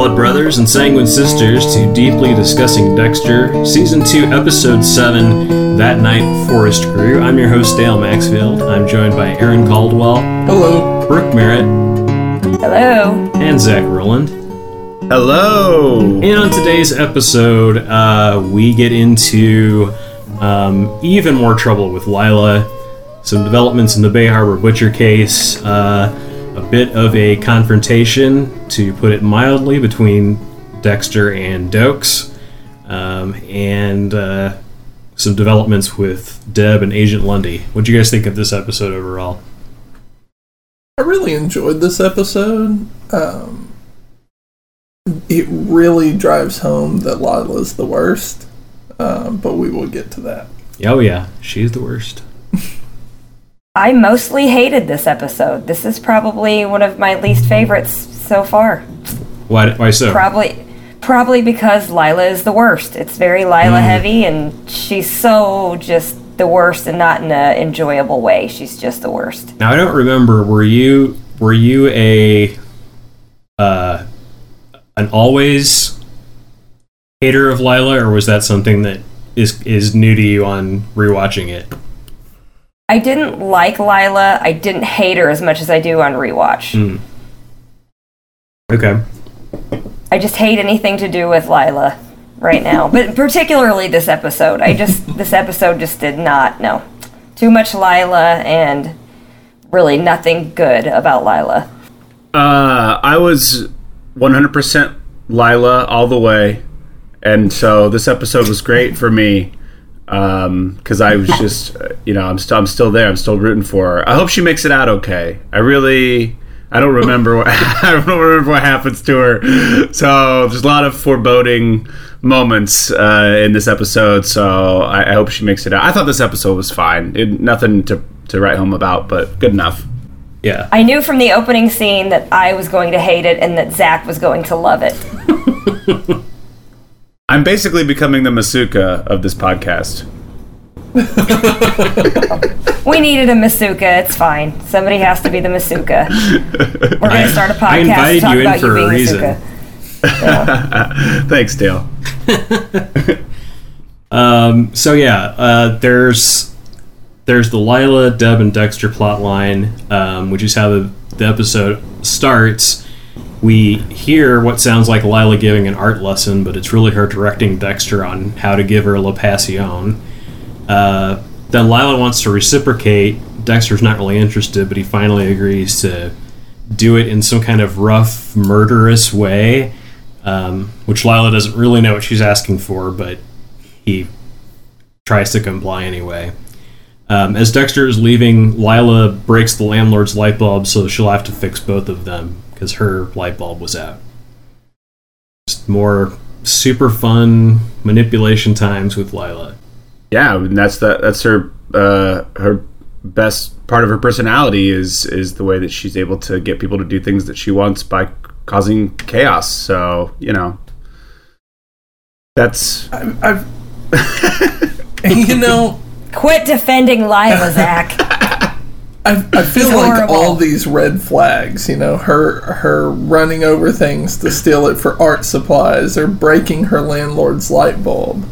blood brothers and sanguine sisters to Deeply Discussing Dexter, Season 2, Episode 7, That Night Forest Grew. I'm your host, Dale Maxfield. I'm joined by Aaron Caldwell, Hello. Brooke Merritt, Hello. and Zach Rowland. Hello. And on today's episode, uh, we get into um, even more trouble with Lila, some developments in the Bay Harbor Butcher case, uh, a bit of a confrontation, to put it mildly, between Dexter and Dokes, um, and uh, some developments with Deb and Agent Lundy. What do you guys think of this episode overall? I really enjoyed this episode. Um, it really drives home that Lila's the worst, um, but we will get to that. Oh, yeah, she's the worst. I mostly hated this episode. This is probably one of my least favorites so far. Why, why so? Probably probably because Lila is the worst. It's very Lila heavy and she's so just the worst and not in an enjoyable way. She's just the worst. Now I don't remember. Were you were you a uh, an always hater of Lila, or was that something that is is new to you on rewatching it? I didn't like Lila. I didn't hate her as much as I do on rewatch. Okay. I just hate anything to do with Lila right now, but particularly this episode. I just this episode just did not no too much Lila and really nothing good about Lila. Uh, I was 100% Lila all the way, and so this episode was great for me because I was just, uh, you know, I'm still I'm still there. I'm still rooting for her. I hope she makes it out okay. I really. I don't remember what I don't remember what happens to her. So there's a lot of foreboding moments uh, in this episode. So I, I hope she makes it out. I thought this episode was fine. It, nothing to to write home about, but good enough. Yeah. I knew from the opening scene that I was going to hate it and that Zach was going to love it. I'm basically becoming the Masuka of this podcast. We needed a Masuka. It's fine. Somebody has to be the Masuka. We're going to start a podcast I invited to talk you in about for you a reason. Masuka. Thanks, Dale. Um, so yeah, uh, there's there's the Lila, Deb, and Dexter plot line, um, which is how the, the episode starts. We hear what sounds like Lila giving an art lesson, but it's really her directing Dexter on how to give her La Passion. Uh, then Lila wants to reciprocate. Dexter's not really interested, but he finally agrees to do it in some kind of rough, murderous way, um, which Lila doesn't really know what she's asking for, but he tries to comply anyway. Um, as Dexter is leaving, Lila breaks the landlord's light bulb, so she'll have to fix both of them because her light bulb was out. Just more super fun manipulation times with Lila. Yeah, and that's the that's her uh, her best part of her personality is is the way that she's able to get people to do things that she wants by causing chaos. So you know, that's I've, I've you know, Quit defending Lila, Zach. I, I feel It's like horrible. all these red flags, you know, her her running over things to steal it for art supplies or breaking her landlord's light bulb.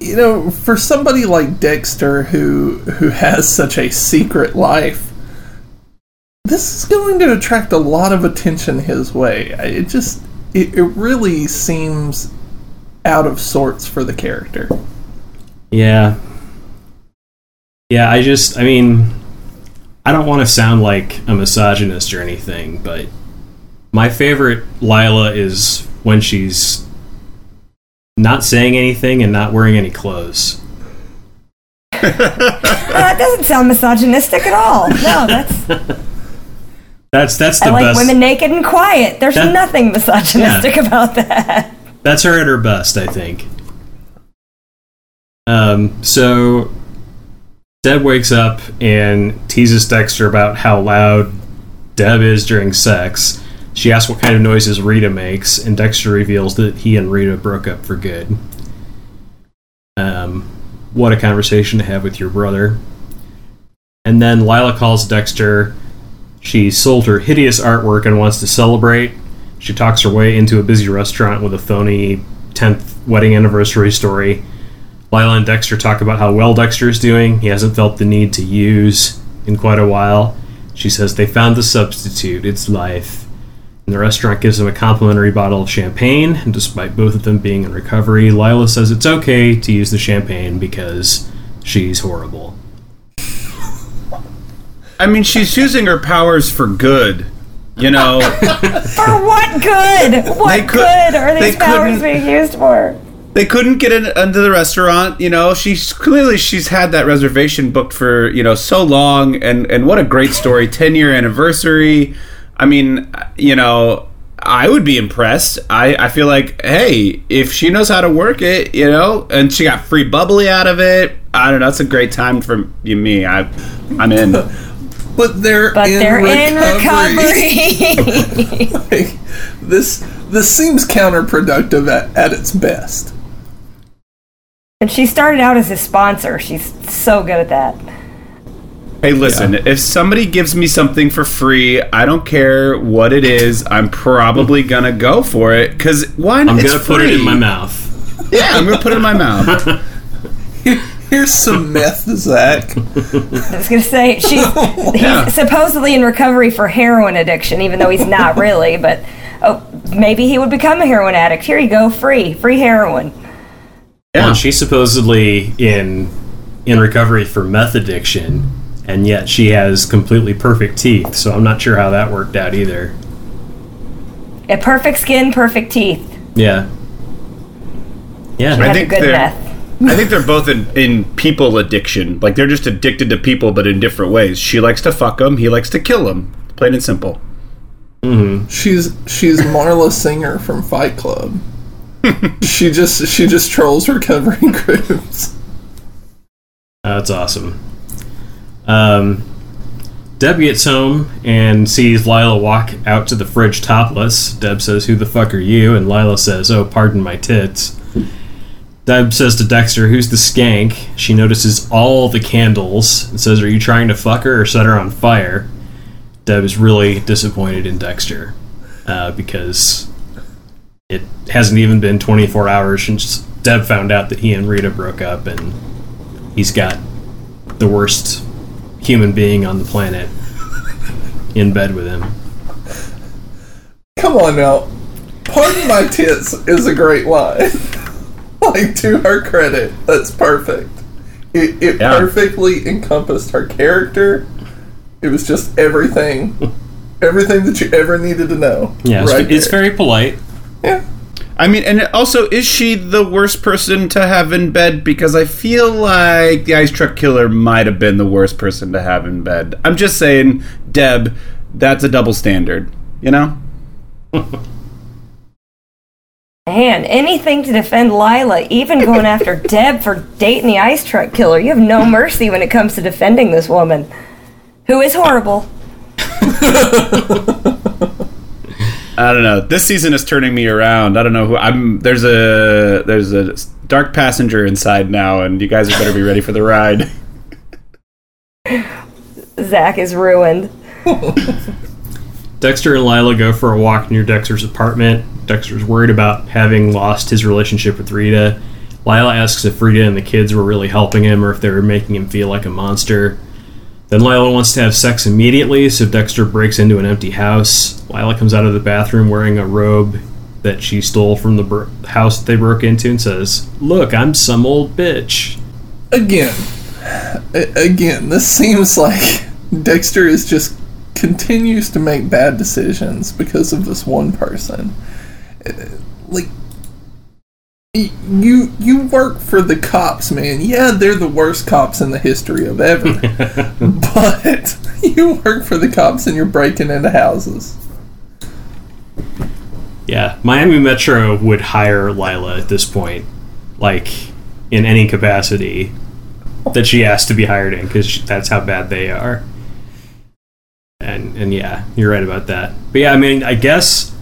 You know, for somebody like Dexter who who has such a secret life, this is going to attract a lot of attention his way. It just it, it really seems out of sorts for the character. Yeah. Yeah, I just, I mean, I don't want to sound like a misogynist or anything, but my favorite Lila is when she's not saying anything and not wearing any clothes. that doesn't sound misogynistic at all. No, that's. That's that's the I like best. women naked and quiet. There's That- nothing misogynistic about that. That's her at her best, I think. Um, so Deb wakes up and teases Dexter about how loud Deb is during sex. She asks what kind of noises Rita makes, and Dexter reveals that he and Rita broke up for good. Um, what a conversation to have with your brother. And then Lila calls Dexter. She sold her hideous artwork and wants to celebrate. She talks her way into a busy restaurant with a phony 10th wedding anniversary story. Lila and Dexter talk about how well Dexter is doing. He hasn't felt the need to use in quite a while. She says they found the substitute. It's life. And the restaurant gives him a complimentary bottle of champagne. And despite both of them being in recovery, Lila says it's okay to use the champagne because she's horrible. I mean, she's using her powers for good. You know, For what good? What could- good are these powers couldn't- being used for? They couldn't get in, into the restaurant. You know, she's clearly she's had that reservation booked for you know so long, and and what a great story, ten year anniversary. I mean, you know, I would be impressed. I I feel like hey, if she knows how to work it, you know, and she got free bubbly out of it. I don't know. It's a great time for you, me. I I'm in. But they're But in they're in recovery. recovery. Like, this this seems counterproductive at, at its best. And she started out as a sponsor. She's so good at that. Hey, listen, if somebody gives me something for free, I don't care what it is, I'm probably mm. gonna go for it. Cause why not? I'm gonna put it in my mouth. Yeah, I'm gonna put it in my mouth. Here's some meth, Zach. I was gonna say she's Yeah. Oh, he's supposedly in recovery for heroin addiction, even though he's not really. But oh, maybe he would become a heroin addict. Here you go, free, free heroin. Yeah. And she's supposedly in in recovery for meth addiction, and yet she has completely perfect teeth. So I'm not sure how that worked out either. A perfect skin, perfect teeth. Yeah. Yeah. Had the think good they're- meth. I think they're both in, in people addiction. Like they're just addicted to people, but in different ways. She likes to fuck them. He likes to kill them. Plain and simple. Mm-hmm. She's she's Marla Singer from Fight Club. she just she just trolls recovery groups. That's awesome. Um, Deb gets home and sees Lila walk out to the fridge topless. Deb says, Who the fuck are you? And Lila says, Oh, pardon my tits. Deb says to Dexter, Who's the skank? She notices all the candles and says, Are you trying to fuck her or set her on fire? Deb is really disappointed in Dexter uh, because it hasn't even been 24 hours since Deb found out that he and Rita broke up and he's got the worst human being on the planet in bed with him. Come on now. Pardon my tits is a great line. like to her credit, that's perfect. It, it Yeah. perfectly encompassed her character. It was just everything, everything that you ever needed to know. Yeah, it's, right it's there. very polite. Yeah. I mean, and also, is she the worst person to have in bed? Because I feel like the ice truck killer might have been the worst person to have in bed. I'm just saying, Deb, that's a double standard. You know? Man, anything to defend Lila, even going after Deb for dating the ice truck killer. You have no mercy when it comes to defending this woman, who is horrible. I don't know. This season is turning me around. I don't know who I'm. There's a there's a dark passenger inside now, and you guys better be ready for the ride. Zach is ruined. Dexter and Lila go for a walk near Dexter's apartment. Dexter's worried about having lost his relationship with Rita. Lila asks if Rita and the kids were really helping him or if they were making him feel like a monster. Then Lila wants to have sex immediately, so Dexter breaks into an empty house. Lila comes out of the bathroom wearing a robe that she stole from the house that they broke into and says, Look, I'm some old bitch. Again, again, this seems like Dexter is just continues to make bad decisions because of this one person. Uh, Like you you work for the cops, man. Yeah, they're the worst cops in the history of ever. but you work for the cops and you're breaking into houses. Yeah, Miami Metro would hire Lila at this point, like in any capacity that she asked to be hired in, because that's how bad they are. And and yeah, you're right about that. But yeah, I mean, I guess,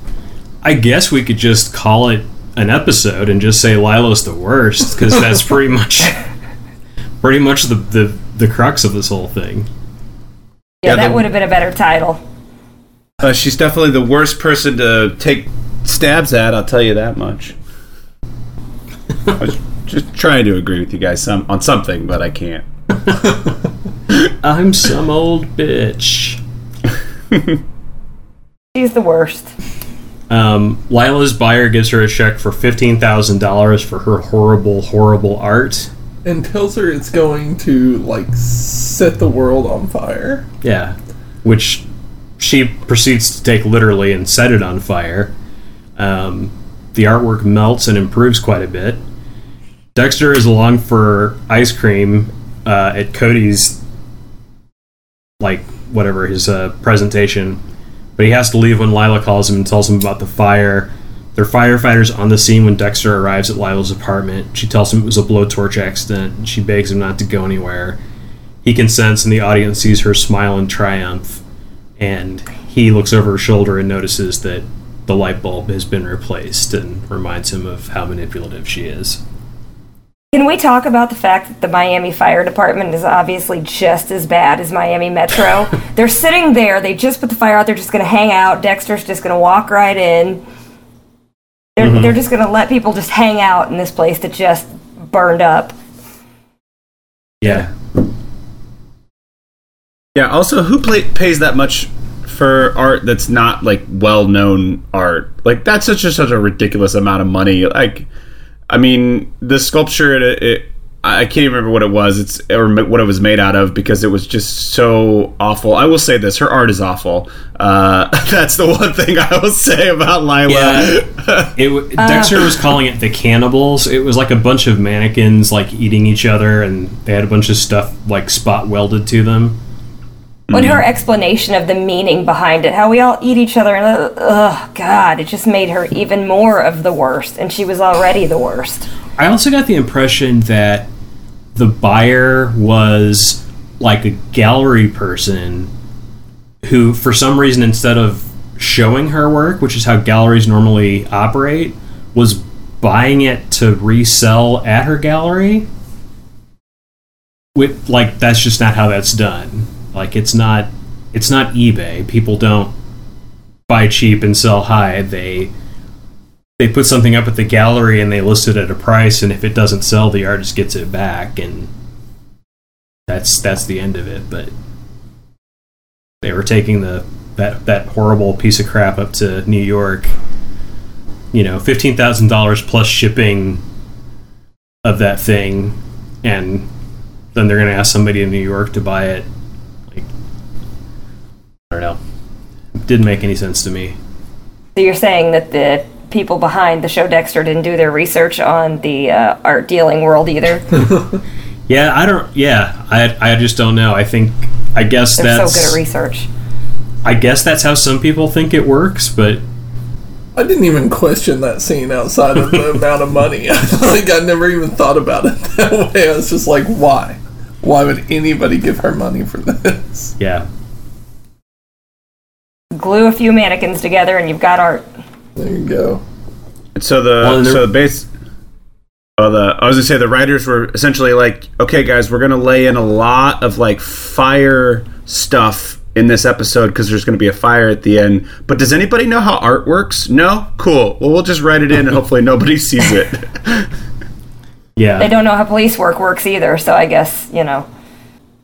I guess we could just call it an episode and just say Lila's the worst, because that's pretty much, pretty much the, the the crux of this whole thing. Yeah, Yeah, that the- would have been a better title. Uh, she's definitely the worst person to take stabs at. I'll tell you that much. I was just trying to agree with you guys some on something, but I can't. I'm some old bitch. She's the worst. Um, Lila's buyer gives her a check for fifteen thousand dollars for her horrible, horrible art. and tells her it's going to like set the world on fire. Yeah, which she proceeds to take literally and set it on fire. Um, the artwork melts and improves quite a bit. Dexter is along for ice cream uh, at Cody's, like whatever his uh, presentation, but he has to leave when Lila calls him and tells him about the fire. There are firefighters on the scene when Dexter arrives at Lila's apartment. She tells him it was a blowtorch accident. She begs him not to go anywhere. He consents, and the audience sees her smile in triumph. And he looks over her shoulder and notices that the light bulb has been replaced and reminds him of how manipulative she is. Can we talk about the fact that the Miami Fire Department is obviously just as bad as Miami Metro? they're sitting there, they just put the fire out, they're just going to hang out. Dexter's just going to walk right in. They're, mm-hmm. they're just going to let people just hang out in this place that just burned up. Yeah. Yeah. Also, who play, pays that much for art that's not like well-known art? Like that's such a, such a ridiculous amount of money. Like, I mean, the sculpture it, it I can't even remember what it was. It's or what it was made out of because it was just so awful. I will say this: her art is awful. Uh, that's the one thing I will say about Lila. Yeah. It, Dexter was calling it the cannibals. It was like a bunch of mannequins like eating each other, and they had a bunch of stuff like spot welded to them. When her explanation of the meaning behind it, how we all eat each other, and uh, ugh, God, it just made her even more of the worst, and she was already the worst. I also got the impression that the buyer was like a gallery person who, for some reason, instead of showing her work, which is how galleries normally operate, was buying it to resell at her gallery. With like that's just not how that's done. Like it's not it's not eBay. People don't buy cheap and sell high. They they put something up at the gallery and they list it at a price and if it doesn't sell the artist gets it back and that's that's the end of it but they were taking the that that horrible piece of crap up to New York you know $15,000 plus shipping of that thing and then they're going to ask somebody in New York to buy it I don't know didn't make any sense to me So you're saying that the people behind the show Dexter didn't do their research on the uh, art dealing world either? Yeah, I don't. Yeah, I I just don't know. I think I guess They're that's so good at research. I guess that's how some people think it works, but I didn't even question that scene outside of the amount of money. like I never even thought about it that way. I was just like, why? Why would anybody give her money for this? yeah, Glue a few mannequins together and you've got art. There you go. So the Well, so the base. Well, the I was gonna say the writers were essentially like, okay, guys, we're gonna lay in a lot of like fire stuff in this episode because there's gonna be a fire at the end. But does anybody know how art works? No, cool. Well, we'll just write it in and hopefully nobody sees it. yeah. They don't know how police work works either, so I guess, you know.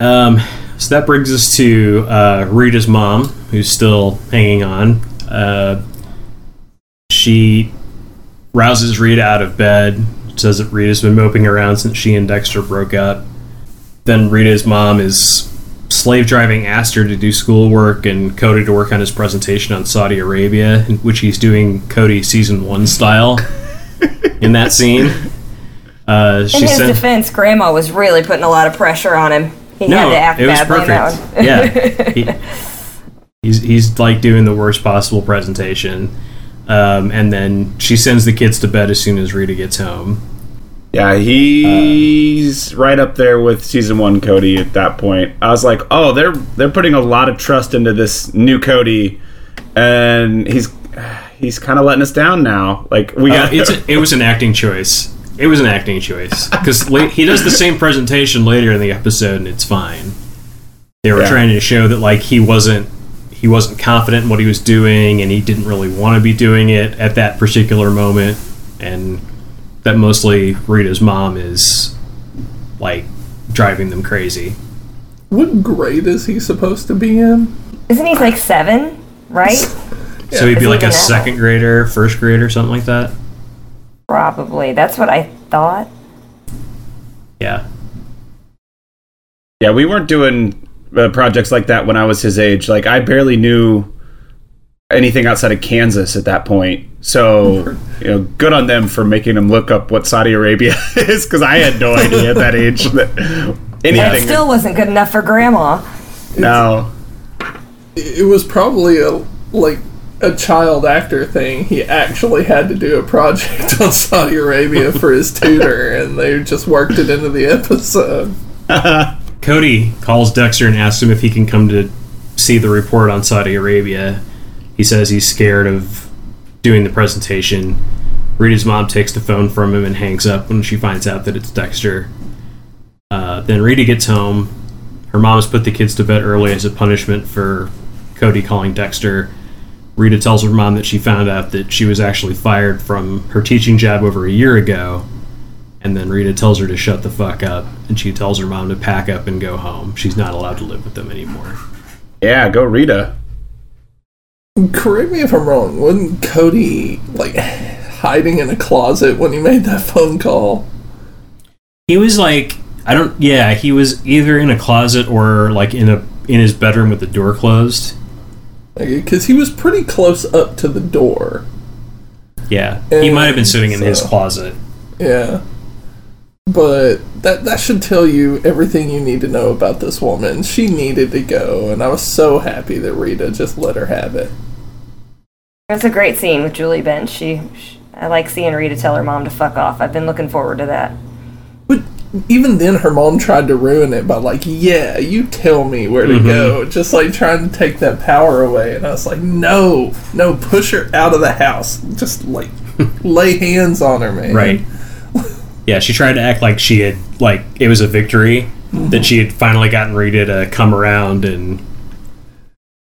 Um, so that brings us to uh, Rita's mom, who's still hanging on. Uh, she rouses Rita out of bed, says that Rita's been moping around since she and Dexter broke up. Then Rita's mom is slave driving Aster to do schoolwork and Cody to work on his presentation on Saudi Arabia, which he's doing Cody season one style in that scene. Uh, In his sent defense, Grandma was really putting a lot of pressure on him. He had to act it was badly perfect. yeah, he, he's he's like doing the worst possible presentation, um, and then she sends the kids to bed as soon as Rita gets home. yeah, he's right up there with season one Cody at that point. I was like, oh, they're they're putting a lot of trust into this new Cody, and he's he's kind of letting us down now. Like we Uh, got it's a, it was an acting choice. It was an acting choice because he does the same presentation later in the episode, and it's fine. They were Yeah. trying to show that like he wasn't he wasn't confident in what he was doing and he didn't really want to be doing it at that particular moment and that mostly Rita's mom is like driving them crazy. What grade is he supposed to be in? Isn't he like seven? Right? so he'd be like a second grader, first grader, something like that. Probably. That's what I thought. Yeah. Yeah, we weren't doing uh, projects like that when I was his age. Like I barely knew anything outside of Kansas at that point. So, you know, good on them for making him look up what Saudi Arabia is because I had no idea at that age that And it anything. still wasn't good enough for grandma. no. It was probably a like a child actor thing. He actually had to do a project on Saudi Arabia for his tutor, and they just worked it into the episode. Cody calls Dexter and asks him if he can come to see the report on Saudi Arabia. He says he's scared of doing the presentation. Rita's mom takes the phone from him and hangs up when she finds out that it's Dexter. Uh, then Rita gets home. Her mom has put the kids to bed early as a punishment for Cody calling Dexter. Rita tells her mom that she found out that she was actually fired from her teaching job over a year ago. And then Rita tells her to shut the fuck up, and she tells her mom to pack up and go home. She's not allowed to live with them anymore. Yeah, go Rita. Correct me if I'm wrong. Wasn't Cody like hiding in a closet when he made that phone call? He was like, I don't, yeah, he was either in a closet or like in a in his bedroom with the door closed. Because he was pretty close up to the door. Yeah, he might have been sitting in his closet. Yeah. But that that should tell you everything you need to know about this woman. She needed to go, and I was so happy that Rita just let her have it. It's a great scene with Julie Benz. She, she, I like seeing Rita tell her mom to fuck off. I've been looking forward to that. But even then, her mom tried to ruin it by like, "Yeah, you tell me where to mm-hmm. go," just like trying to take that power away. And I was like, "No, no, push her out of the house. Just like lay hands on her, man." Right. Yeah, she tried to act like she had like it was a victory mm-hmm. that she had finally gotten Rita to come around and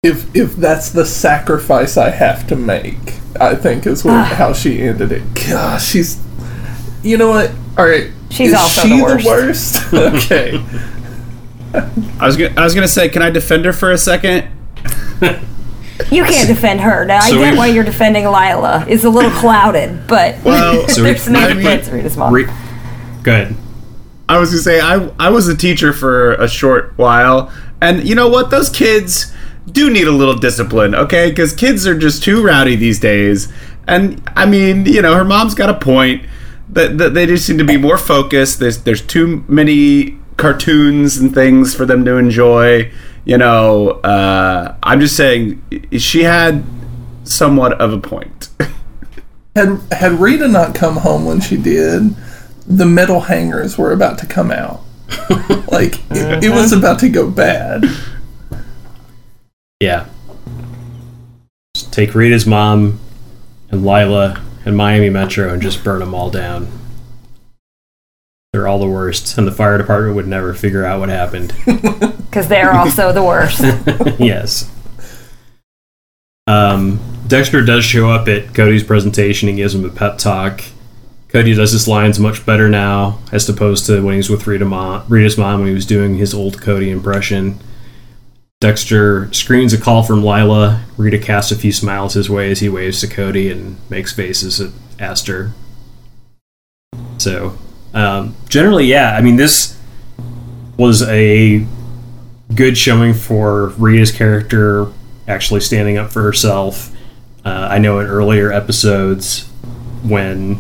If if that's the sacrifice I have to make, I think is what, ah. how she ended it. Gosh, she's. You know what? All right. She's is also she the worst. worst? okay. I was gonna, I was gonna say, can I defend her for a second? You can't defend her. Now, So I get why you're defending Lila. It's a little clouded, but Well, So we- there's no I mean- defense for Rita's mom. Re- Good. I was gonna say I I was a teacher for a short while, and you know what? Those kids do need a little discipline, okay? Because kids are just too rowdy these days. And I mean, you know, her mom's got a point. That, that they just seem to be more focused. There's there's too many cartoons and things for them to enjoy. You know, uh, I'm just saying she had somewhat of a point. Had had Rita not come home when she did, the metal hangers were about to come out. like it, it was about to go bad. Yeah. Just take Rita's mom and Lila and Miami Metro and just burn them all down. They're all the worst, and the fire department would never figure out what happened. Because they're also the worst. yes. Um, Dexter does show up at Cody's presentation and gives him a pep talk. Cody does his lines much better now, as opposed to when he was with Rita mom, Rita's mom when he was doing his old Cody impression. Dexter screens a call from Lila. Rita casts a few smiles his way as he waves to Cody and makes faces at Aster. So, um, generally, yeah, I mean, this was a good showing for Rita's character actually standing up for herself. Uh, I know in earlier episodes when,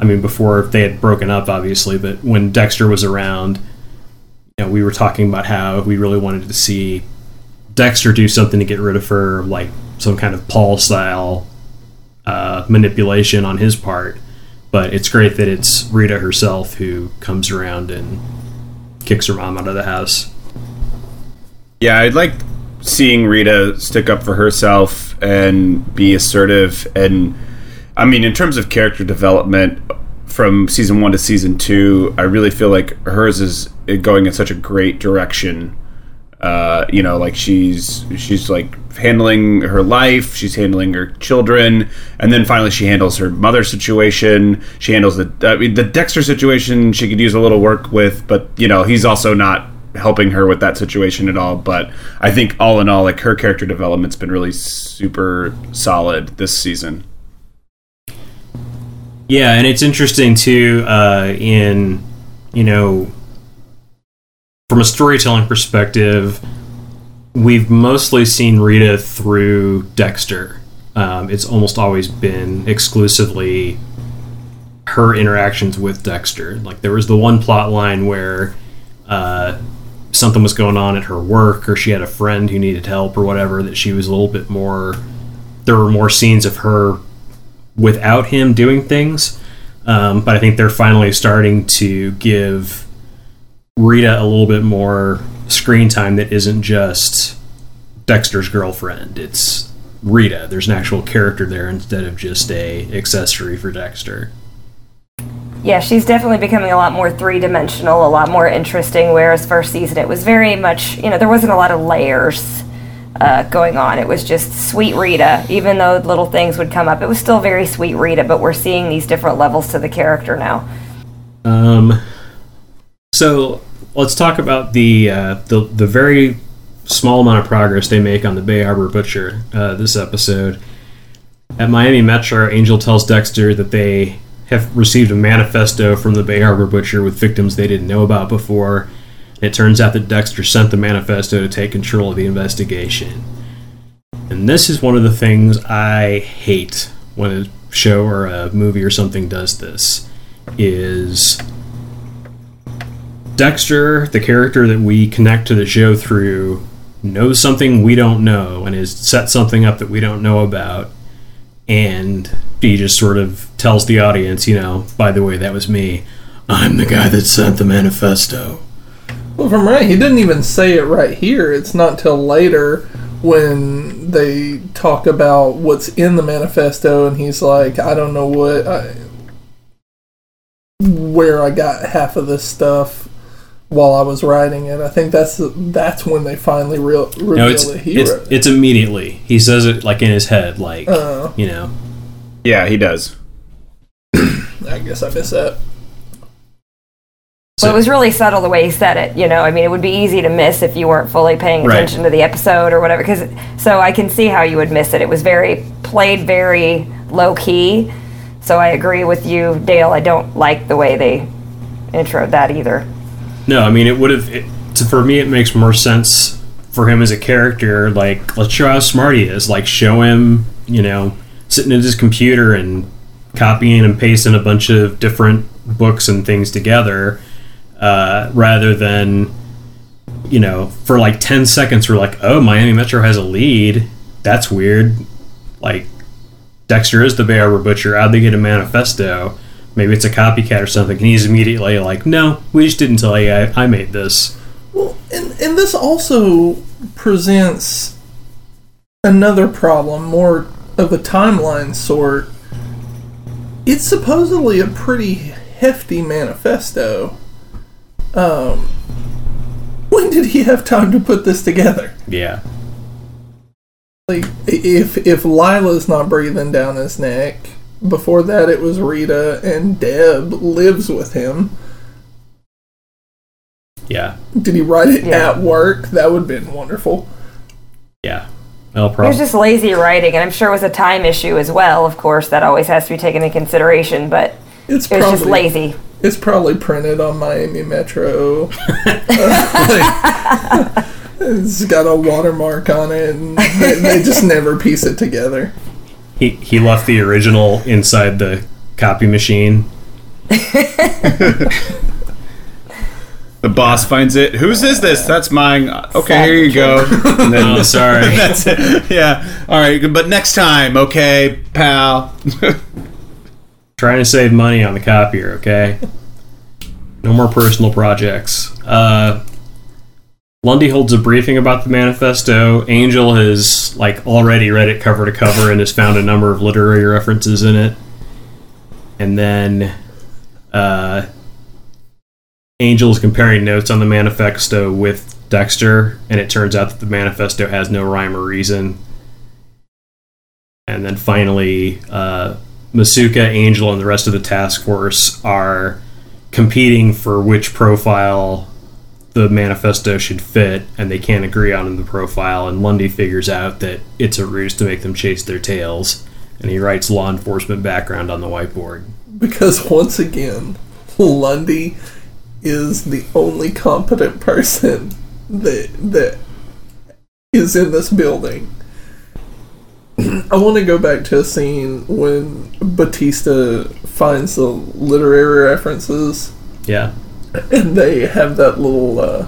I mean, before they had broken up, obviously, but when Dexter was around, you know, we were talking about how we really wanted to see Dexter do something to get rid of her, like some kind of Paul style uh, manipulation on his part. But it's great that it's Rita herself who comes around and kicks her mom out of the house. Yeah, I'd like seeing Rita stick up for herself and be assertive. And I mean, in terms of character development from season one to season two, I really feel like hers is going in such a great direction. Uh, you know, like she's she's like handling her life, she's handling her children, and then finally she handles her mother situation. She handles the I mean, the Dexter situation. She could use a little work with, but you know, he's also not helping her with that situation at all. But I think all in all, like her character development's been really super solid this season. Yeah, and it's interesting too. Uh, in you know, from a storytelling perspective, we've mostly seen Rita through Dexter. Um, it's almost always been exclusively her interactions with Dexter. Like there was the one plot line where uh, something was going on at her work, or she had a friend who needed help, or whatever. That she was a little bit more. There were more scenes of her without him doing things. Um, but I think they're finally starting to give Rita a little bit more screen time that isn't just Dexter's girlfriend. It's Rita. There's an actual character there instead of just a accessory for Dexter. Yeah, she's definitely becoming a lot more three dimensional, a lot more interesting. Whereas first season, it was very much, you know, there wasn't a lot of layers uh, going on. It was just sweet Rita. Even though little things would come up, it was still very sweet Rita. But we're seeing these different levels to the character now. Um, so let's talk about the uh, the the very small amount of progress they make on the Bay Harbor Butcher uh, this episode. At Miami Metro, Angel tells Dexter that they have received a manifesto from the Bay Harbor Butcher with victims they didn't know about before. It turns out that Dexter sent the manifesto to take control of the investigation. And this is one of the things I hate when a show or a movie or something does this is Dexter, the character that we connect to the show through, knows something we don't know and has set something up that we don't know about. And he just sort of tells the audience, you know, by the way, that was me. I'm the guy that sent the manifesto. Well, from right, he didn't even say it right here. It's not till later when they talk about what's in the manifesto, and he's like, "I don't know what, I, where I got half of this stuff while I was writing it." I think that's that's when they finally real, reveal No, it's that he it's, wrote it. it's immediately. He says it like in his head, like Oh. you know. Yeah, he does. I guess I missed that. So it was really subtle the way he said it. You know, I mean, it would be easy to miss if you weren't fully paying Right. attention to the episode or whatever. Because so I can see how you would miss it. It was very played very low key. So I agree with you, Dale. I don't like the way they introed that either. No, I mean it would have. For me, it makes more sense for him as a character. Like, let's show how smart he is. Like, show him, you know, sitting at his computer and copying and pasting a bunch of different books and things together, uh, rather than, you know, for like ten seconds, we're like, oh, Miami Metro has a lead. That's weird. Like, Dexter is the Bay Harbor Butcher. How'd they get a manifesto? Maybe it's a copycat or something. And he's immediately like, no, we just didn't tell you I, I made this. Well, and, and this also presents another problem, more of a timeline sort. It's supposedly a pretty hefty manifesto. Um, when did he have time to put this together? Yeah. Like, if if Lila's not breathing down his neck, before that it was Rita and Deb lives with him. Yeah. Did he write it Yeah. at work? That would have been wonderful. Yeah. Well, It was just lazy writing, and I'm sure it was a time issue as well. Of course, that always has to be taken into consideration. But It's it was probably just lazy. It's probably printed on Miami Metro. it's got a watermark on it, and they, they just never piece it together. He, he left the original inside the copy machine. The boss finds it. Whose is this? That's mine. Okay, here you go. And then Oh, sorry. that's it. Yeah. All right. But next time, okay, pal. Trying to save money on the copier, okay? No more personal projects. Uh, Lundy holds a briefing about the manifesto. Angel has like already read it cover to cover and has found a number of literary references in it. And then uh, Angel is comparing notes on the manifesto with Dexter, and it turns out that the manifesto has no rhyme or reason. And then finally, uh, Masuka, Angel, and the rest of the task force are competing for which profile the manifesto should fit, and they can't agree on the profile. And Lundy figures out that it's a ruse to make them chase their tails, and he writes law enforcement background on the whiteboard. Because once again, Lundy is the only competent person that that is in this building. I want to go back to a scene when Batista finds the literary references Yeah. and they have that little uh,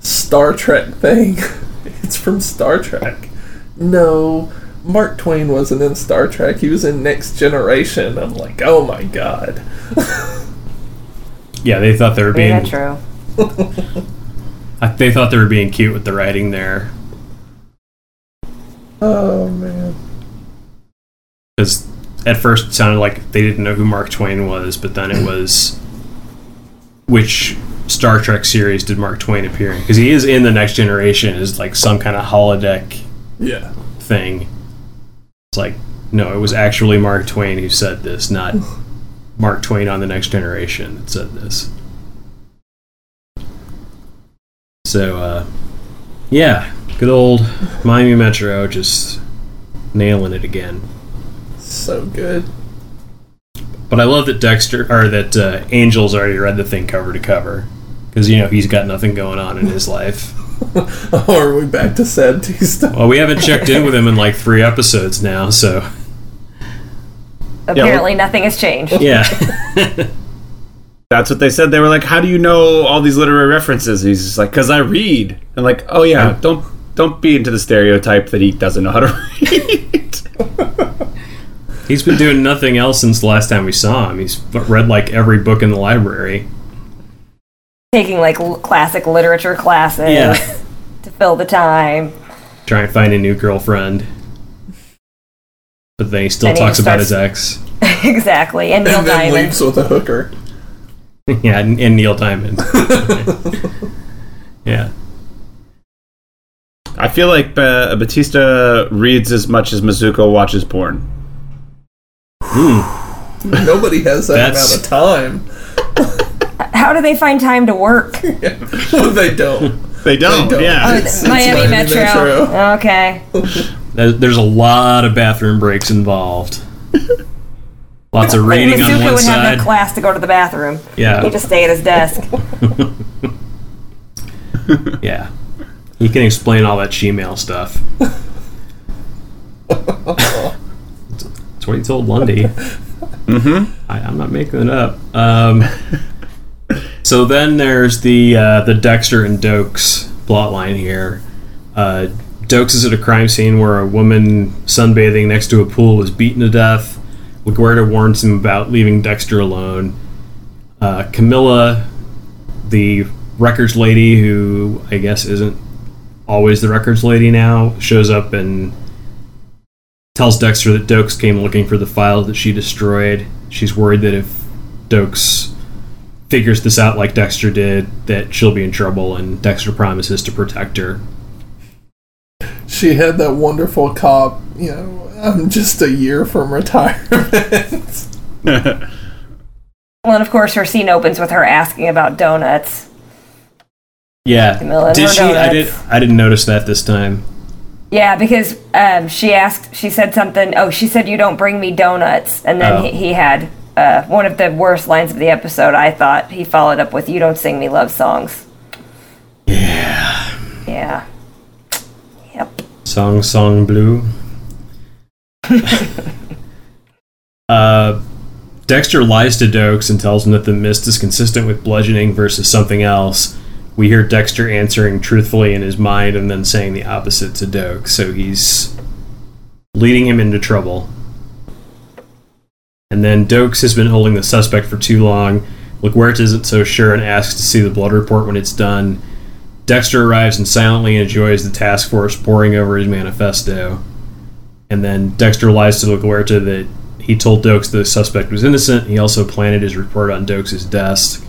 Star Trek thing. it's from Star Trek. No, Mark Twain wasn't in Star Trek. He was in Next Generation. I'm like, oh my god. Yeah, they thought they were being Yeah, true. I- they thought they were being cute with the writing there Oh man. because at first it sounded like they didn't know who Mark Twain was, but then it was which Star Trek series did Mark Twain appear in? Because he is in the Next Generation as like some kind of holodeck Yeah. thing. It's like no, it was actually Mark Twain who said this, not Mark Twain on the Next Generation that said this. So, uh, yeah, good old Miami Metro just nailing it again. So good. But I love that Dexter or that uh, Angel's already read the thing cover to cover because you know he's got nothing going on in his life. Oh, are we back to sad tea stuff? Well, we haven't checked in with him in like three episodes now, so Apparently, nothing has changed. yeah. That's what they said. They were like, "How do you know all these literary references?" He's just like, "Cause I read." And like, "Oh yeah, don't don't be into the stereotype that he doesn't know how to read." He's been doing nothing else since the last time we saw him. He's read like every book in the library. Taking like l- classic literature classes Yeah. to fill the time. Try and find a new girlfriend. But then he still And he talks about his ex. exactly. And Neil And then Diamond. leaves with a hooker. yeah, and, and Neil Diamond. yeah. I feel like uh, Batista reads as much as Masuka watches porn. Hmm. Nobody has that That's- amount of time. How do they find time to work? they don't. They don't. don't. Yeah. Oh, It's- it's Miami, Miami Metro. Metro. Okay. There's a lot of bathroom breaks involved. Lots of Like reading on Masuka one would have side. no class to go to the bathroom. Yeah. He'd just stay at his desk. Yeah. He can explain all that Gmail stuff. That's what he told Lundy. Mm-hmm. I, I'm not making it up. Um, so then there's the uh, the Dexter and Dokes plotline here. Uh, Dokes is at a crime scene where a woman sunbathing next to a pool was beaten to death. LaGuerta warns him about leaving Dexter alone. Uh, Camilla, the records lady, who I guess isn't always the records lady now, shows up and tells Dexter that Dokes came looking for the file that she destroyed. She's worried that if Dokes figures this out like Dexter did, that she'll be in trouble, and Dexter promises to protect her. She had that wonderful cop, you know, I'm just a year from retirement. Well, and of course, her scene opens with her asking about donuts. Yeah, did her she? I did. I didn't notice that this time. Yeah, because um, she asked, she said something. Oh, she said, "You don't bring me donuts," and then Oh. he, he had uh, one of the worst lines of the episode. I thought he followed up with, "You don't sing me love songs." Yeah, Yeah. Yep. song, song, blue. uh, Dexter lies to Dokes and tells him that the mist is consistent with bludgeoning versus something else. We hear Dexter answering truthfully in his mind and then saying the opposite to Dokes, so he's leading him into trouble. And then Dokes has been holding the suspect for too long. LaGuerta isn't so sure and asks to see the blood report when it's done. Dexter arrives and silently enjoys the task force poring over his manifesto. And then Dexter lies to LaGuerta that he told Dokes the suspect was innocent. He also planted his report on Dokes' desk.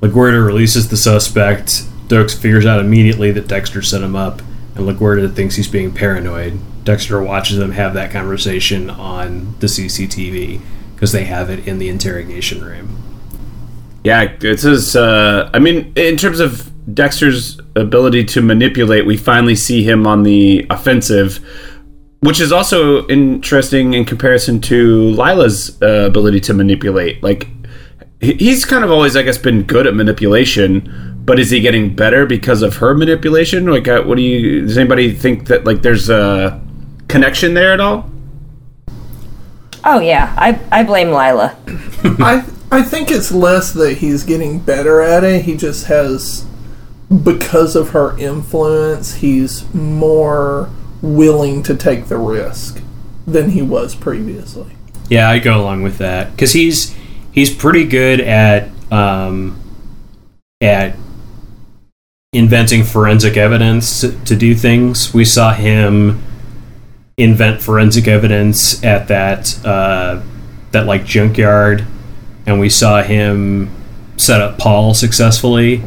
LaGuerta releases the suspect Dokes figures out immediately that Dexter set him up, and LaGuerta thinks he's being paranoid. Dexter watches them have that conversation on the CCTV because they have it in the interrogation room. Yeah, this is. Uh, I mean, in terms of Dexter's ability to manipulate, we finally see him on the offensive, which is also interesting in comparison to Lila's uh, ability to manipulate. Like, he's kind of always, I guess, been good at manipulation, but is he getting better because of her manipulation? Like, uh, what do you? Does anybody think that like there's a connection there at all? Oh yeah, I I blame Lila. I I think it's less that he's getting better at it. He just has because of her influence, he's more willing to take the risk than he was previously. Yeah, I go along with that because he's he's pretty good at um, at inventing forensic evidence to, to do things. We saw him invent forensic evidence at that uh, that like junkyard, and we saw him set up Paul successfully.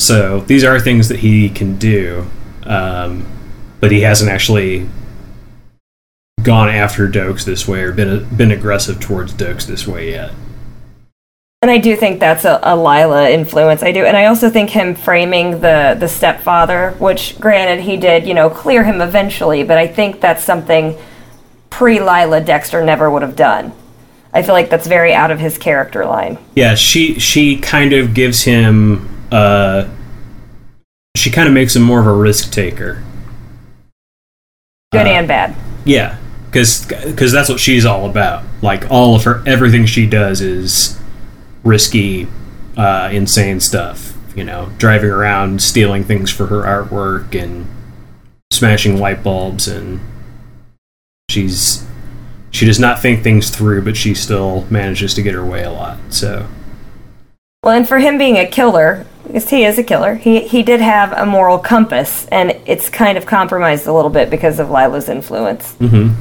So these are things that he can do, um, but he hasn't actually gone after Dokes this way or been been aggressive towards Dokes this way yet. And I do think that's a, a Lila influence. I do, and I also think him framing the the stepfather, which granted he did, you know, clear him eventually, but I think that's something pre Lila Dexter never would have done. I feel like that's very out of his character line. Yeah, she she kind of gives him uh she kind of makes him more of a risk taker. Good Uh, and bad. Yeah, cuz that's what she's all about. Like all of her everything she does is risky uh insane stuff, you know, driving around stealing things for her artwork and smashing light bulbs and she's she does not think things through, but she still manages to get her way a lot. So, Well, and for him being a killer, because he is a killer, he he did have a moral compass, and it's kind of compromised a little bit because of Lila's influence. mhm.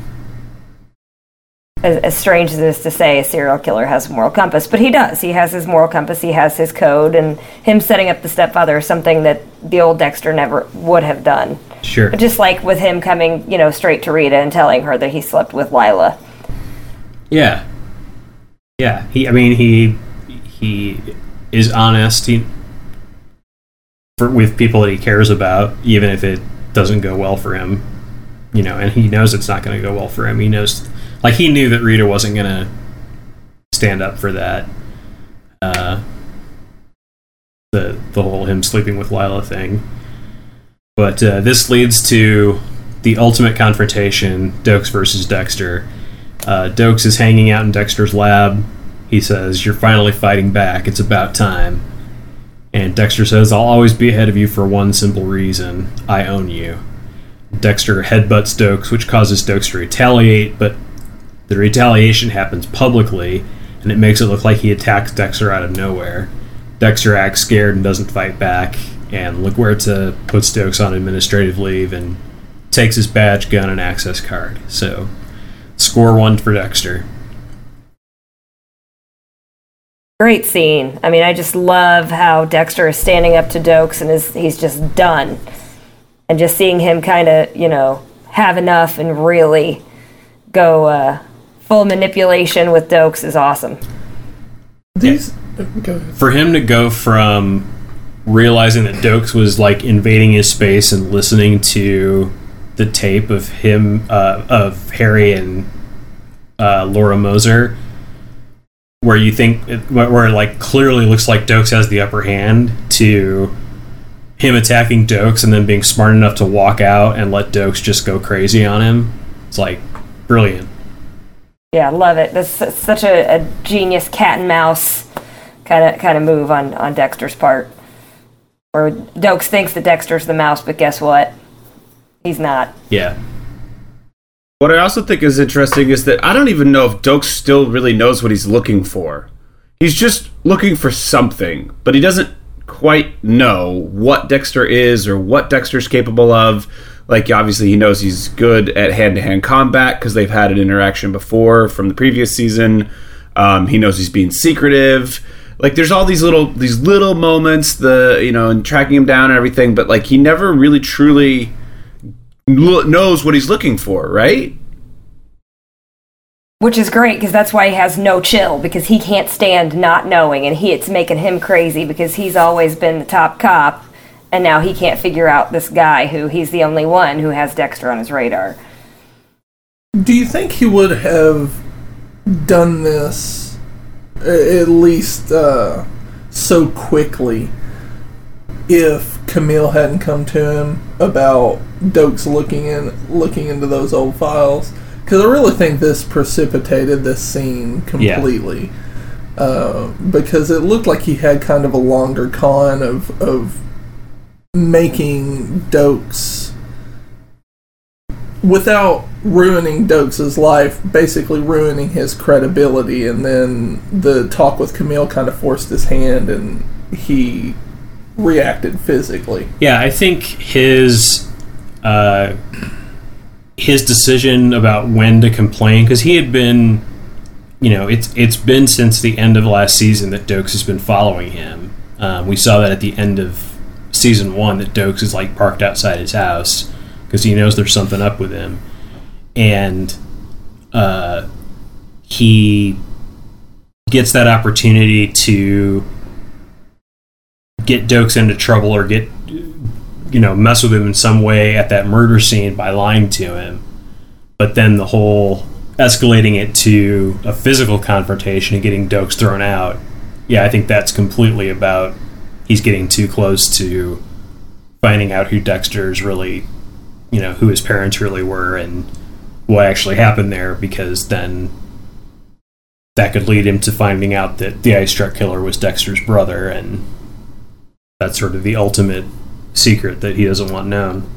As, as strange as it is to say, a serial killer has a moral compass, but he does. He has his moral compass. He has his code, and him setting up the stepfather is something that the old Dexter never would have done. sure. Just like with him coming, you know, straight to Rita and telling her that he slept with Lila. Yeah. Yeah. He I mean he he is honest he for with people that he cares about, even if it doesn't go well for him. You know, and he knows it's not gonna go well for him. He knows like he knew that Rita wasn't gonna stand up for that. Uh the the whole him sleeping with Lila thing. But uh, this leads to the ultimate confrontation, Dokes versus Dexter. Uh, Dokes is hanging out in Dexter's lab. He says, You're finally fighting back. It's about time. And Dexter says, I'll always be ahead of you for one simple reason I own you. Dexter headbutts Dokes, which causes Dokes to retaliate, but the retaliation happens publicly, and it makes it look like he attacks Dexter out of nowhere. Dexter acts scared and doesn't fight back, and LaGuerta puts Dokes on administrative leave and takes his badge, gun, and access card. So, score one for Dexter. Great scene. I mean, I just love how Dexter is standing up to Dokes and is he's just done. And just seeing him kind of, you know, have enough and really go uh, full manipulation with Dokes is awesome. These go. For him to go from realizing that Dokes was like invading his space and listening to the tape of him uh, of Harry and uh, Laura Moser, where you think where where it like clearly looks like Dokes has the upper hand, to him attacking Dokes and then being smart enough to walk out and let Dokes just go crazy on him. It's like brilliant. Yeah, love it. That's such a, a genius cat and mouse kind of kind of move on on Dexter's part. Or Dokes thinks that Dexter's the mouse, but guess what? He's not. Yeah. What I also think is interesting is that I don't even know if Dokes still really knows what he's looking for. He's just looking for something, but he doesn't quite know what Dexter is or what Dexter's capable of. Like, obviously, he knows he's good at hand to hand combat because they've had an interaction before from the previous season. Um, he knows he's being secretive. like there's all these little these little moments the you know and tracking him down and everything but like he never really truly knows what he's looking for right Which is great because that's why he has no chill because he can't stand not knowing and he it's making him crazy because he's always been the top cop and now he can't figure out this guy who he's the only one who has Dexter on his radar. Do you think he would have done this at least uh, so quickly if Camille hadn't come to him about Dokes looking in looking into those old files? Because I really think this precipitated this scene completely. Uh, because it looked like he had kind of a longer con of of making Dokes without ruining Dokes' life, basically ruining his credibility, and then the talk with Camille kind of forced his hand and he reacted physically. Yeah, I think his uh, his decision about when to complain because he had been, you know, it's it's been since the end of last season that Dokes has been following him. Um, we saw that at the end of season one that Dokes is like parked outside his house because he knows there's something up with him, and uh, he gets that opportunity to get Dokes into trouble or get you know mess with him in some way at that murder scene by lying to him. But then the whole escalating it to a physical confrontation and getting Dokes thrown out yeah I think that's completely about he's getting too close to finding out who Dexter's really you know who his parents really were and what actually happened there because then that could lead him to finding out that the ice truck killer was Dexter's brother and that's sort of the ultimate secret that he doesn't want known.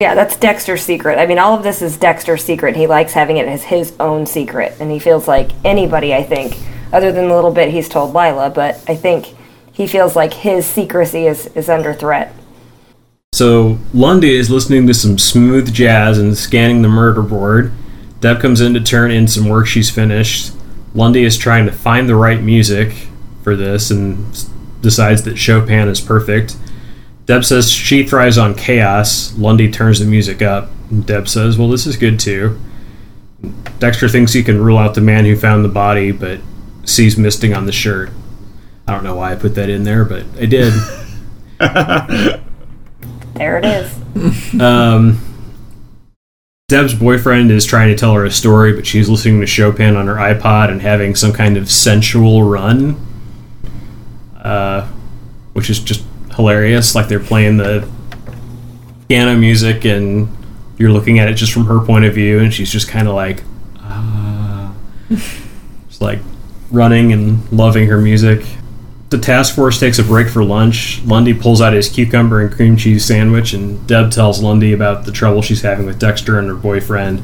Yeah, that's Dexter's secret. I mean, all of this is Dexter's secret. He likes having it as his own secret, and he feels like anybody, I think, other than the little bit he's told Lila, but I think he feels like his secrecy is, is under threat. So Lundy is listening to some smooth jazz and scanning the murder board. Deb comes in to turn in some work she's finished. Lundy is trying to find the right music for this and decides that Chopin is perfect. Deb says she thrives on chaos. Lundy turns the music up. Deb says, Well, this is good too. Dexter thinks he can rule out the man who found the body, but sees misting on the shirt. I don't know why I put that in there, but I did. There it is. Um, Deb's boyfriend is trying to tell her a story, but she's listening to Chopin on her iPod and having some kind of sensual run, uh, which is just hilarious. Like they're playing the piano music, and you're looking at it just from her point of view, and she's just kind of like, ah, just like running and loving her music. The task force takes a break for lunch. Lundy pulls out his cucumber and cream cheese sandwich, and Deb tells Lundy about the trouble she's having with Dexter and her boyfriend.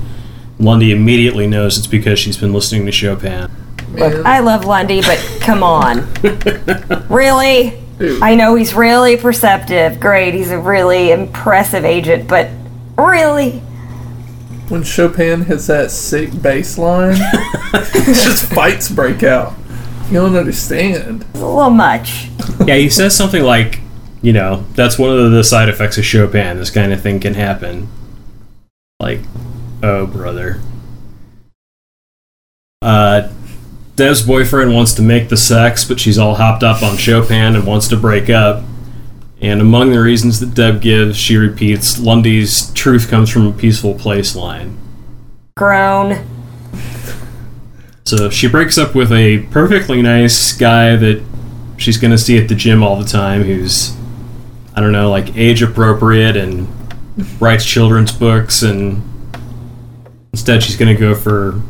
Lundy immediately knows it's because she's been listening to Chopin. Look, I love Lundy, but come on. really? I know he's really perceptive. Great, he's a really impressive agent, but really? When Chopin hits that sick bass line, just fights break out. You don't understand. It's a little much. yeah, he says something like, you know, that's one of the side effects of Chopin. This kind of thing can happen. Like, oh, brother. Uh, Deb's boyfriend wants to make the sex, but she's all hopped up on Chopin and wants to break up. And among the reasons that Deb gives, she repeats Lundy's truth comes from a peaceful place line. Grown. So she breaks up with a perfectly nice guy that she's going to see at the gym all the time who's, I don't know, like age appropriate and writes children's books. And instead, she's going to go for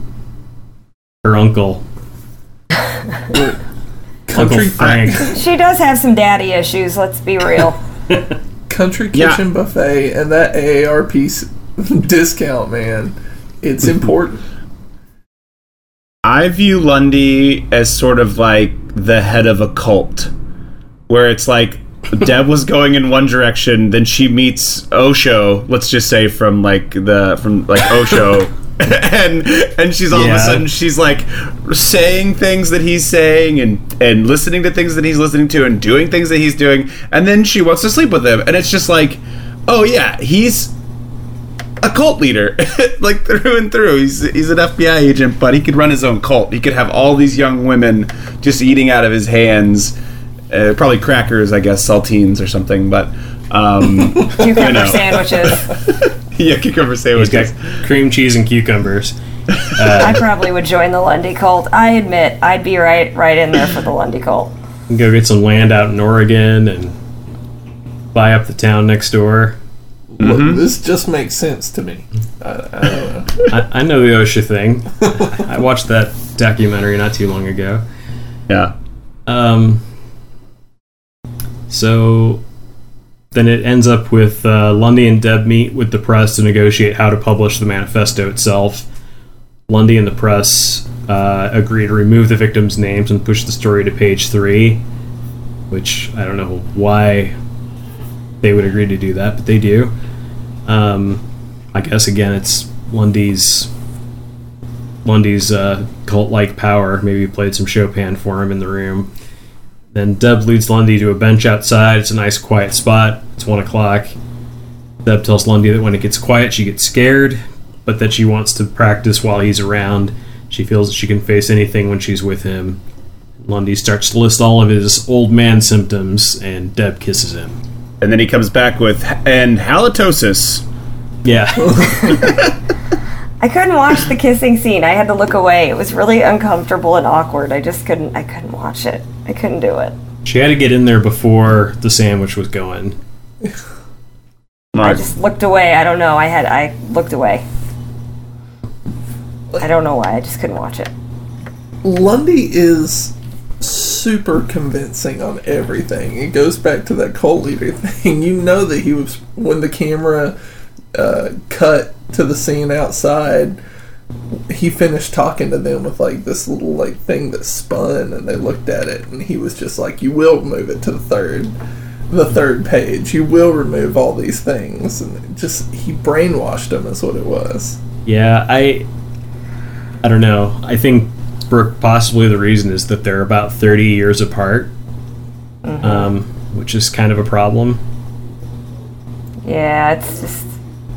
her uncle, Uncle Country Frank. She does have some daddy issues, let's be real. Country Yeah. Kitchen Buffet and that AARP discount, man. It's important. I view Lundy as sort of like the head of a cult, where it's like Deb was going in one direction, then she meets Osho. Let's just say from like the from like Osho. And and she's all of a sudden she's like saying things that he's saying and and listening to things that he's listening to and doing things that he's doing. And then she wants to sleep with him. And it's just like oh yeah he's a cult leader like through and through he's he's an FBI agent but he could run his own cult he could have all these young women just eating out of his hands uh, probably crackers I guess saltines or something but um Cucumber You know. sandwiches. yeah cucumber sandwiches cream cheese and cucumbers. I probably would join the Lundy cult. I admit, I'd be right right in there for the Lundy cult. Go get some land out in Oregon and buy up the town next door. Look, Mm-hmm. this just makes sense to me. I, I don't know. I, I know the Osho thing. I watched that documentary not too long ago. yeah Um, so then it ends up with uh, Lundy and Deb meet with the press to negotiate how to publish the manifesto itself. Lundy and the press uh, agree to remove the victims' names and push the story to page three, which I don't know why they would agree to do that, but they do. Um, I guess again, it's Lundy's Lundy's uh, cult-like power. Maybe he played some Chopin for him in the room. Then Deb leads Lundy to a bench outside. It's a nice, quiet spot. It's one o'clock. Deb tells Lundy that when it gets quiet, she gets scared, but that she wants to practice while he's around. She feels that she can face anything when she's with him. Lundy starts to list all of his old man symptoms, and Deb kisses him. And then he comes back with and halitosis Yeah. I couldn't watch the kissing scene. I had to look away. It was really uncomfortable and awkward. I just couldn't. I couldn't watch it. I couldn't do it. she had to get in there before the sandwich was going. I just looked away. I don't know. I had. I looked away. I don't know why. I just couldn't watch it. Lundy is super convincing on everything. It goes back to that cult leader thing. You know that he was when the camera uh, cut to the scene outside. He finished talking to them with like this little like thing that spun, and they looked at it, and he was just like, "You will move it to the third, the third page. You will remove all these things." And just he brainwashed them, is what it was. Yeah, I I don't know. I think Brooke possibly the reason is that they're about 30 years apart. Um, which is kind of a problem. Yeah, it's just.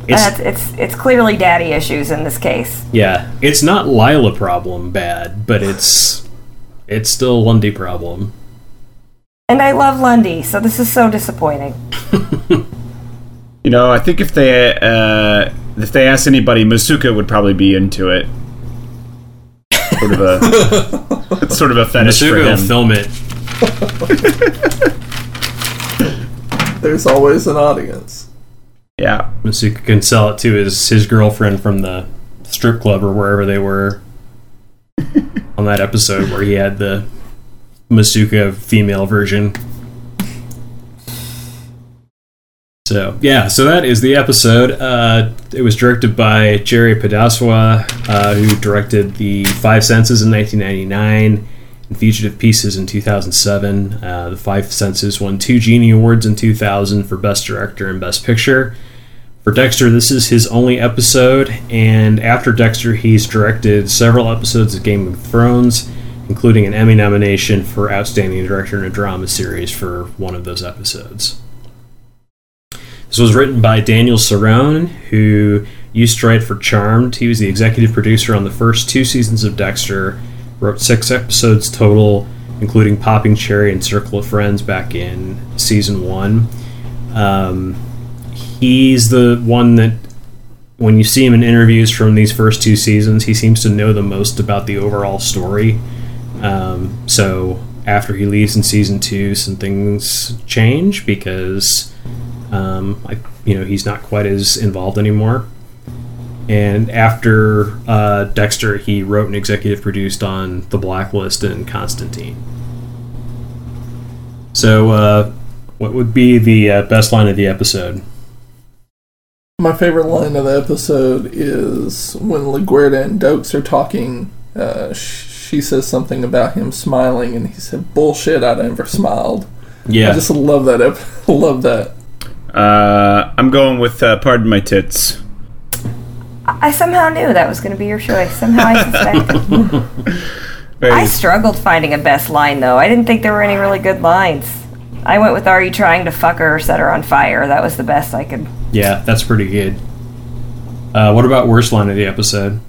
It's- It's, it's it's clearly daddy issues in this case. Yeah, it's not Lila problem bad, but it's it's still Lundy problem. And I love Lundy, so this is so disappointing. You know, I think if they uh, if they asked anybody, Masuka would probably be into it. Sort of a it's sort of a fetish for Masuka will him. film it. There's always an audience. yeah, Masuka can sell it to his his girlfriend from the strip club or wherever they were on that episode where he had the Masuka female version. So yeah, so that is the episode. Uh, it was directed by Jerry Podeswa, uh, who directed The Five Senses in 1999 and Fugitive Pieces in 2007. Uh, the Five Senses won two Genie Awards in 2000 for Best Director and Best Picture. For Dexter, this is his only episode, and after Dexter, he's directed several episodes of Game of Thrones, including an Emmy nomination for Outstanding Director in a Drama Series for one of those episodes. This was written by Daniel Cerrone, who used to write for Charmed. He was the executive producer on the first two seasons of Dexter, wrote six episodes total, including Popping Cherry and Circle of Friends back in season one. Um, he's the one that, when you see him in interviews from these first two seasons, he seems to know the most about the overall story. Um, so after he leaves in season two, some things change because um, I, you know, he's not quite as involved anymore. And after uh, Dexter, he wrote and executive produced on The Blacklist and Constantine. So, uh, what would be the uh, best line of the episode? My favorite line of the episode is when LaGuerta and Dokes are talking. Uh, she says something about him smiling, and he said, "Bullshit! I never smiled." Yeah, I just love that. Ep- love that. Uh, I'm going with uh, "Pardon My Tits." I somehow knew that was going to be your choice. Somehow I suspected. Very- I struggled finding a best line though. I didn't think there were any really good lines. I went with "Are you trying to fuck her or set her on fire?" That was the best I could. Yeah, that's pretty good. Uh, what about worst line of the episode?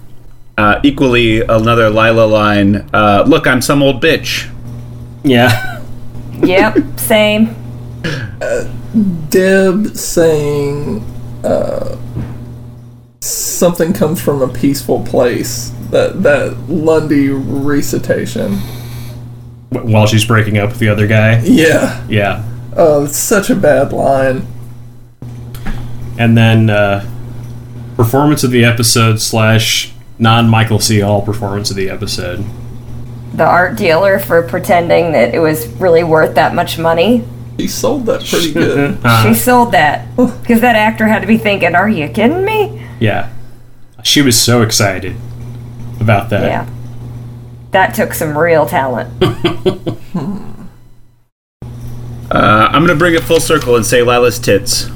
uh, equally, another Lila line. Uh, Look, I'm some old bitch. Yeah. Yep, same. Deb saying uh, something comes from a peaceful place. That that Lundy recitation. While she's breaking up with the other guy. Yeah. Yeah. Oh, it's such a bad line. And then uh, performance of the episode slash non Michael C. Hall performance of the episode. The art dealer for pretending that it was really worth that much money. He sold that pretty good. She sold that because that actor had to be thinking, "Are you kidding me?" yeah. She was so excited about that. Yeah. That took some real talent. Uh, I'm gonna bring it full circle and say Lila's tits.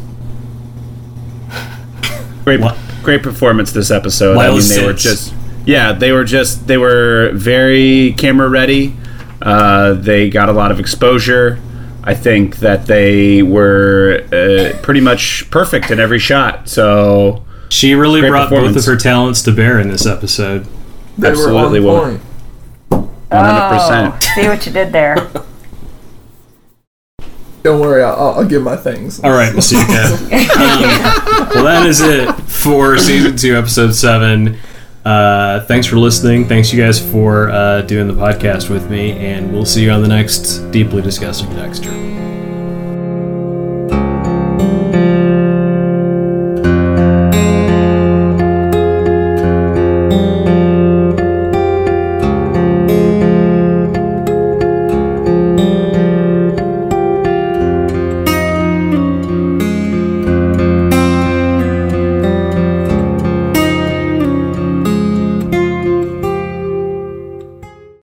Great, What? great performance this episode. Lila's I mean, they were just, yeah, they were just, they were very camera ready. Uh, they got a lot of exposure. I think that they were uh, pretty much perfect in every shot. So She really brought both of her talents to bear in this episode. They Absolutely were on woman. point. 100%. Oh, see what you did there. Don't worry, I'll, I'll give my things. All right, Masuka. um, well, that is it for season two, episode seven. Uh, thanks for listening. Thanks, you guys, for uh, doing the podcast with me, and we'll see you on the next Deeply Discussing Dexter.